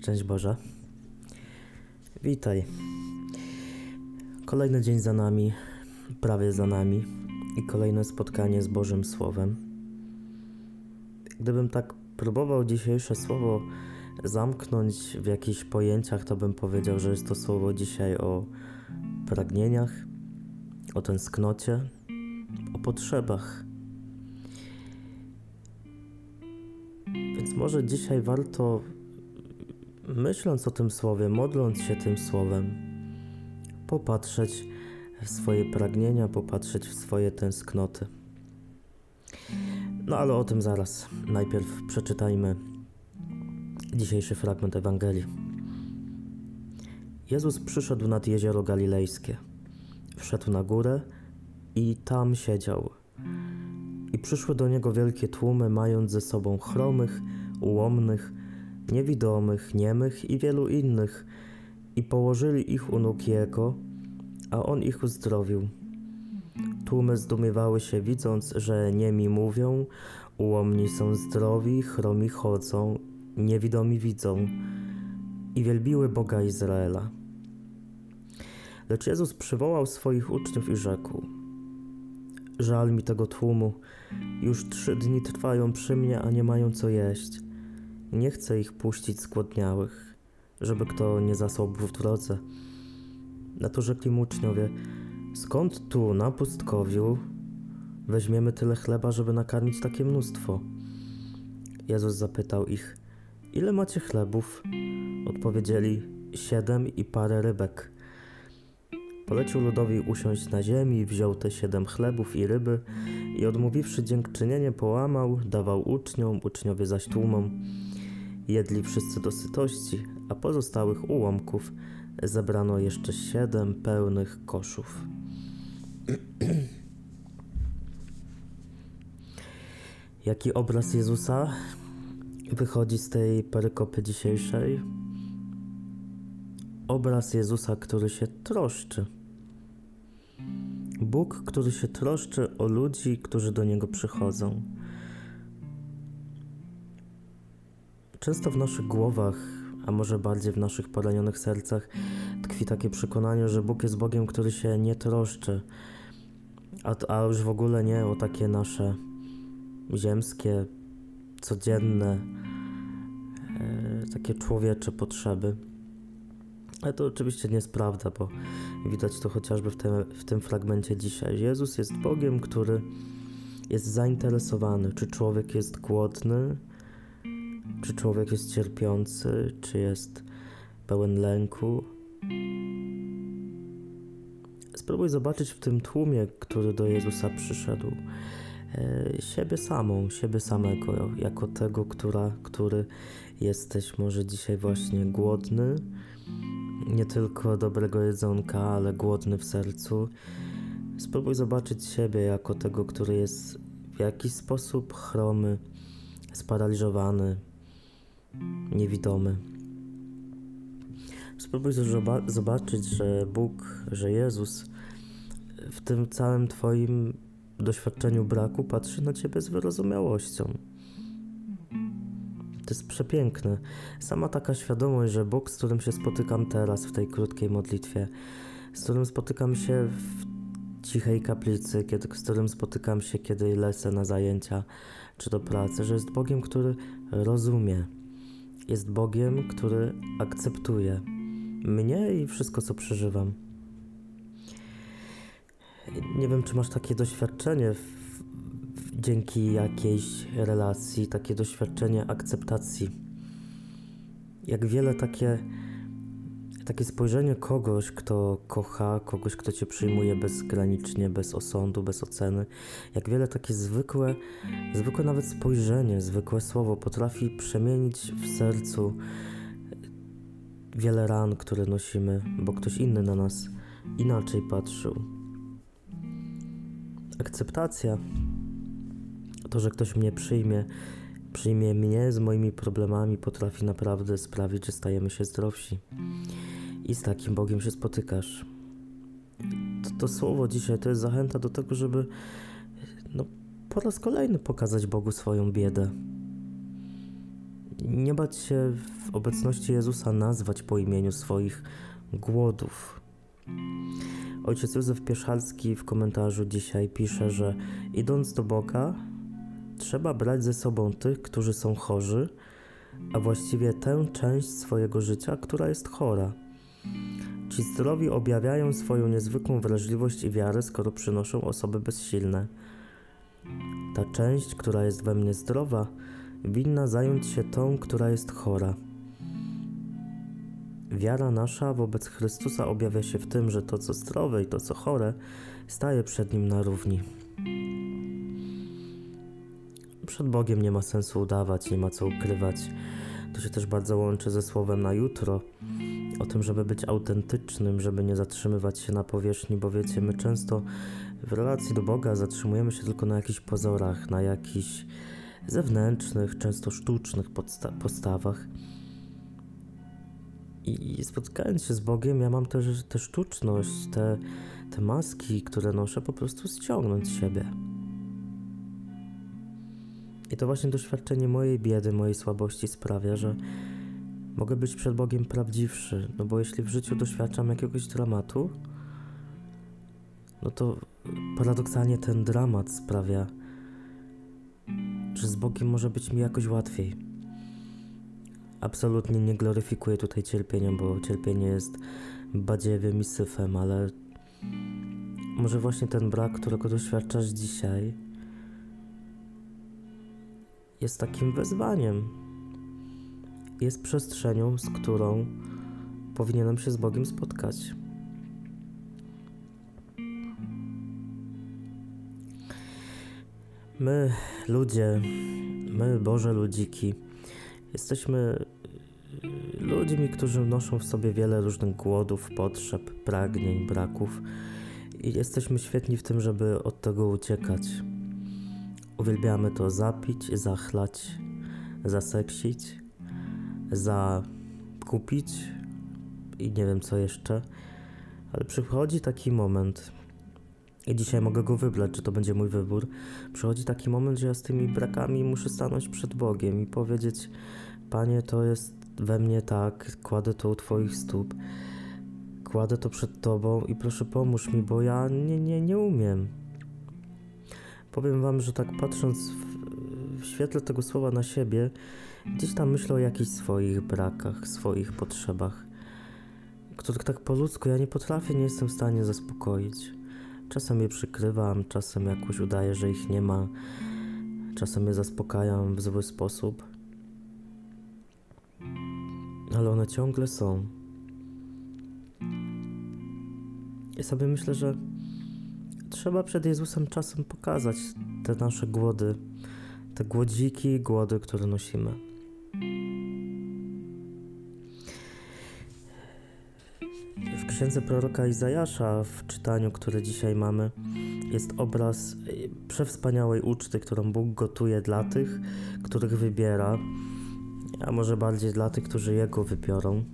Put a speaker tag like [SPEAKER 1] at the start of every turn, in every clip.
[SPEAKER 1] Szczęść Boże. Witaj. Kolejny dzień za nami, prawie za nami i kolejne spotkanie z Bożym Słowem. Gdybym tak próbował dzisiejsze słowo zamknąć w jakichś pojęciach, to bym powiedział, że jest to słowo dzisiaj o pragnieniach, o tęsknocie, o potrzebach. Więc może dzisiaj warto myśląc o tym słowie, modląc się tym słowem, popatrzeć w swoje pragnienia, popatrzeć w swoje tęsknoty. No ale o tym zaraz. Najpierw przeczytajmy dzisiejszy fragment Ewangelii. Jezus przyszedł nad jezioro galilejskie. Wszedł na górę i tam siedział. I przyszły do niego wielkie tłumy, mając ze sobą chromych, ułomnych, niewidomych, niemych i wielu innych, i położyli ich u nóg Jego, a On ich uzdrowił. Tłumy zdumiewały się, widząc, że niemi mówią, ułomni są zdrowi, chromi chodzą, niewidomi widzą i wielbiły Boga Izraela. Lecz Jezus przywołał swoich uczniów i rzekł: Żal mi tego tłumu, już trzy dni trwają przy mnie, a nie mają co jeść. Nie chcę ich puścić skłodniałych, żeby kto nie zasłabł w drodze. Na to rzekli mu uczniowie, skąd tu na pustkowiu weźmiemy tyle chleba, żeby nakarmić takie mnóstwo? Jezus zapytał ich, ile macie chlebów? Odpowiedzieli, siedem i parę rybek. Polecił ludowi usiąść na ziemi, wziął te siedem chlebów i ryby i odmówiwszy dziękczynienie połamał, dawał uczniom, uczniowie zaś tłumom. Jedli wszyscy do sytości, a pozostałych ułomków zebrano jeszcze siedem pełnych koszów. Jaki obraz Jezusa wychodzi z tej perykopy dzisiejszej? Obraz Jezusa, który się troszczy. Bóg, który się troszczy o ludzi, którzy do Niego przychodzą. Często w naszych głowach, a może bardziej w naszych poranionych sercach, tkwi takie przekonanie, że Bóg jest Bogiem, który się nie troszczy, a, a już w ogóle nie o takie nasze ziemskie, codzienne, e, takie człowiecze potrzeby. Ale to oczywiście nie jest prawda, bo widać to chociażby w, te, w tym fragmencie dzisiaj. Jezus jest Bogiem, który jest zainteresowany, czy człowiek jest głodny, czy człowiek jest cierpiący, czy jest pełen lęku. Spróbuj zobaczyć w tym tłumie, który do Jezusa przyszedł, e, siebie samą, siebie samego, jako tego, która, który jesteś może dzisiaj właśnie głodny, nie tylko dobrego jedzonka, ale głodny w sercu. Spróbuj zobaczyć siebie jako tego, który jest w jakiś sposób chromy, sparaliżowany, niewidomy. Spróbuj zobaczyć, że Bóg, że Jezus w tym całym Twoim doświadczeniu braku patrzy na Ciebie z wyrozumiałością. To jest przepiękne. Sama taka świadomość, że Bóg, z którym się spotykam teraz w tej krótkiej modlitwie, z którym spotykam się w cichej kaplicy, kiedy, z którym spotykam się, kiedy lecę na zajęcia czy do pracy, że jest Bogiem, który rozumie, jest Bogiem, który akceptuje mnie i wszystko, co przeżywam. Nie wiem, czy masz takie doświadczenie w, w, dzięki jakiejś relacji, takie doświadczenie akceptacji. Jak wiele takie takie spojrzenie kogoś, kto kocha, kogoś, kto cię przyjmuje bezgranicznie, bez osądu, bez oceny, jak wiele takie zwykłe, zwykłe nawet spojrzenie, zwykłe słowo potrafi przemienić w sercu wiele ran, które nosimy, bo ktoś inny na nas inaczej patrzył. Akceptacja, to, że ktoś mnie przyjmie, przyjmie mnie z moimi problemami, potrafi naprawdę sprawić, że stajemy się zdrowsi i z takim Bogiem się spotykasz. To, to słowo dzisiaj to jest zachęta do tego, żeby no, po raz kolejny pokazać Bogu swoją biedę. nie bać się w obecności Jezusa nazwać po imieniu swoich głodów. Ojciec Józef Pieszalski w komentarzu dzisiaj pisze, że idąc do Boga, trzeba brać ze sobą tych, którzy są chorzy, a właściwie tę część swojego życia, która jest chora. Ci zdrowi objawiają swoją niezwykłą wrażliwość i wiarę, skoro przynoszą osoby bezsilne. Ta część, która jest we mnie zdrowa, winna zająć się tą, która jest chora. Wiara nasza wobec Chrystusa objawia się w tym, że to, co zdrowe i to, co chore, staje przed Nim na równi. Przed Bogiem nie ma sensu udawać, nie ma co ukrywać. To się też bardzo łączy ze słowem na jutro, o tym, żeby być autentycznym, żeby nie zatrzymywać się na powierzchni, bo wiecie, my często w relacji do Boga zatrzymujemy się tylko na jakichś pozorach, na jakichś zewnętrznych, często sztucznych postawach. I spotkając się z Bogiem, ja mam też tę sztuczność, te, te maski, które noszę, po prostu ściągnąć z siebie. I to właśnie doświadczenie mojej biedy, mojej słabości sprawia, że mogę być przed Bogiem prawdziwszy. No bo jeśli w życiu doświadczam jakiegoś dramatu, no to paradoksalnie ten dramat sprawia, że z Bogiem może być mi jakoś łatwiej. Absolutnie nie gloryfikuję tutaj cierpienia, bo cierpienie jest badziewym i syfem, ale może właśnie ten brak, którego doświadczasz dzisiaj, jest takim wezwaniem. Jest przestrzenią, z którą powinienem się z Bogiem spotkać. My, ludzie, my, Boże ludziki, jesteśmy ludźmi, którzy noszą w sobie wiele różnych głodów, potrzeb, pragnień, braków i jesteśmy świetni w tym, żeby od tego uciekać. Uwielbiamy to zapić, zachlać, zaseksić, zakupić i nie wiem co jeszcze, ale przychodzi taki moment, i dzisiaj mogę go wybrać, czy to będzie mój wybór. Przychodzi taki moment, że ja z tymi brakami muszę stanąć przed Bogiem i powiedzieć: Panie, to jest we mnie tak, kładę to u Twoich stóp, kładę to przed Tobą i proszę pomóż mi, bo ja nie, nie, nie umiem. Powiem Wam, że tak patrząc w, w świetle tego słowa na siebie, gdzieś tam myślę o jakichś swoich brakach, swoich potrzebach, których tak po ludzku ja nie potrafię, nie jestem w stanie zaspokoić. Czasem je przykrywam, czasem jakoś udaję, że ich nie ma, czasem je zaspokajam w zły sposób. Ale one ciągle są. I sobie myślę, że trzeba przed Jezusem czasem pokazać te nasze głody, te głodziki i głody, które nosimy. Księdze proroka Izajasza w czytaniu, które dzisiaj mamy, jest obraz przewspaniałej uczty, którą Bóg gotuje dla tych, których wybiera, a może bardziej dla tych, którzy Jego wybiorą.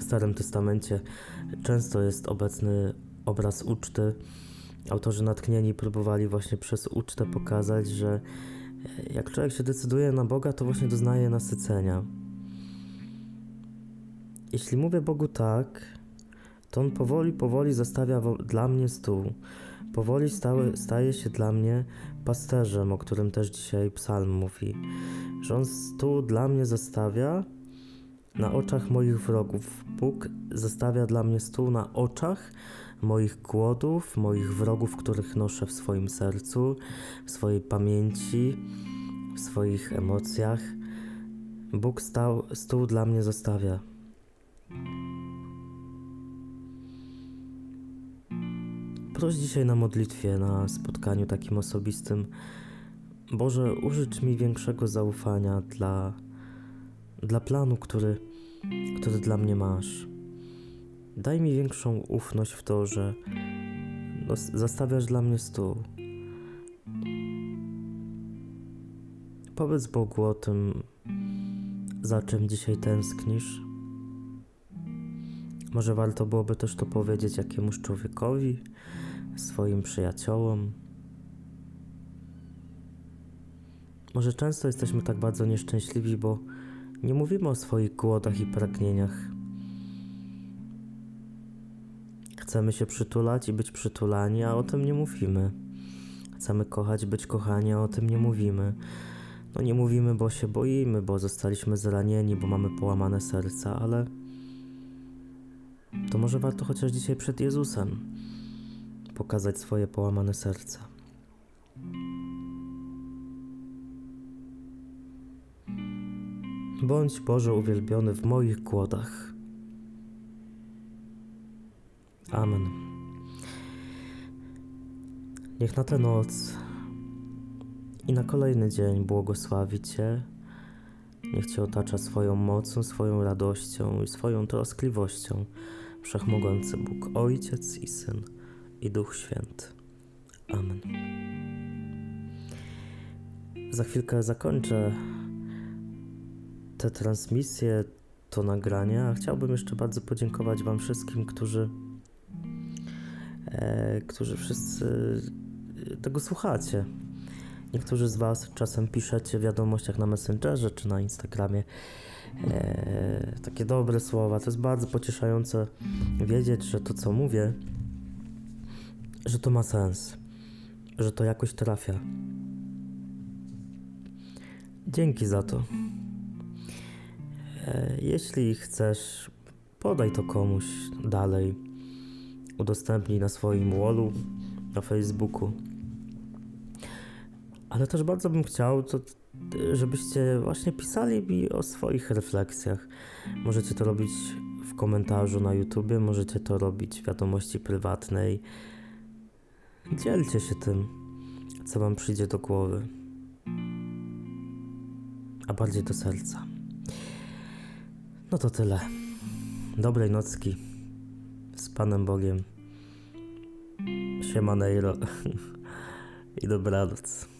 [SPEAKER 1] W Starym Testamencie często jest obecny obraz uczty. Autorzy natchnieni próbowali właśnie przez ucztę pokazać, że jak człowiek się decyduje na Boga, to właśnie doznaje nasycenia. Jeśli mówię Bogu tak, to on powoli, powoli zastawia dla mnie stół. Powoli stały, staje się dla mnie pasterzem, o którym też dzisiaj psalm mówi. Że on stół dla mnie zastawia na oczach moich wrogów. Bóg zastawia dla mnie stół na oczach moich głodów, moich wrogów, których noszę w swoim sercu, w swojej pamięci, w swoich emocjach. Bóg stał, stół dla mnie zostawia. Proś dzisiaj na modlitwie, na spotkaniu takim osobistym. Boże, użycz mi większego zaufania dla, dla planu, który, który dla mnie masz. Daj mi większą ufność w to, że no, zastawiasz dla mnie stół. Powiedz Bogu o tym, za czym dzisiaj tęsknisz. Może warto byłoby też to powiedzieć jakiemuś człowiekowi, swoim przyjaciołom. Może często jesteśmy tak bardzo nieszczęśliwi, bo nie mówimy o swoich głodach i pragnieniach. Chcemy się przytulać i być przytulani, a o tym nie mówimy. Chcemy kochać, być kochani, a o tym nie mówimy. No nie mówimy, bo się boimy, bo zostaliśmy zranieni, bo mamy połamane serca, ale to może warto chociaż dzisiaj przed Jezusem pokazać swoje połamane serca. Bądź Boże uwielbiony w moich głodach. Amen. Niech na tę noc i na kolejny dzień błogosławi Cię. Niech Cię otacza swoją mocą, swoją radością i swoją troskliwością Wszechmogący Bóg, Ojciec i Syn i Duch Święty. Amen. Za chwilkę zakończę tę transmisję, to nagranie, a chciałbym jeszcze bardzo podziękować Wam wszystkim, którzy, e, którzy wszyscy tego słuchacie. Niektórzy z Was czasem piszecie w wiadomościach na Messengerze czy na Instagramie e, takie dobre słowa. To jest bardzo pocieszające wiedzieć, że to, co mówię, że to ma sens, że to jakoś trafia. Dzięki za to. E, jeśli chcesz, podaj to komuś dalej. Udostępnij na swoim wallu, na Facebooku. Ale też bardzo bym chciał, to, żebyście właśnie pisali mi o swoich refleksjach. Możecie to robić w komentarzu na YouTubie, możecie to robić w wiadomości prywatnej. Dzielcie się tym, co Wam przyjdzie do głowy, a bardziej do serca. No to tyle. Dobrej nocki z Panem Bogiem. Siemanejro i dobranoc.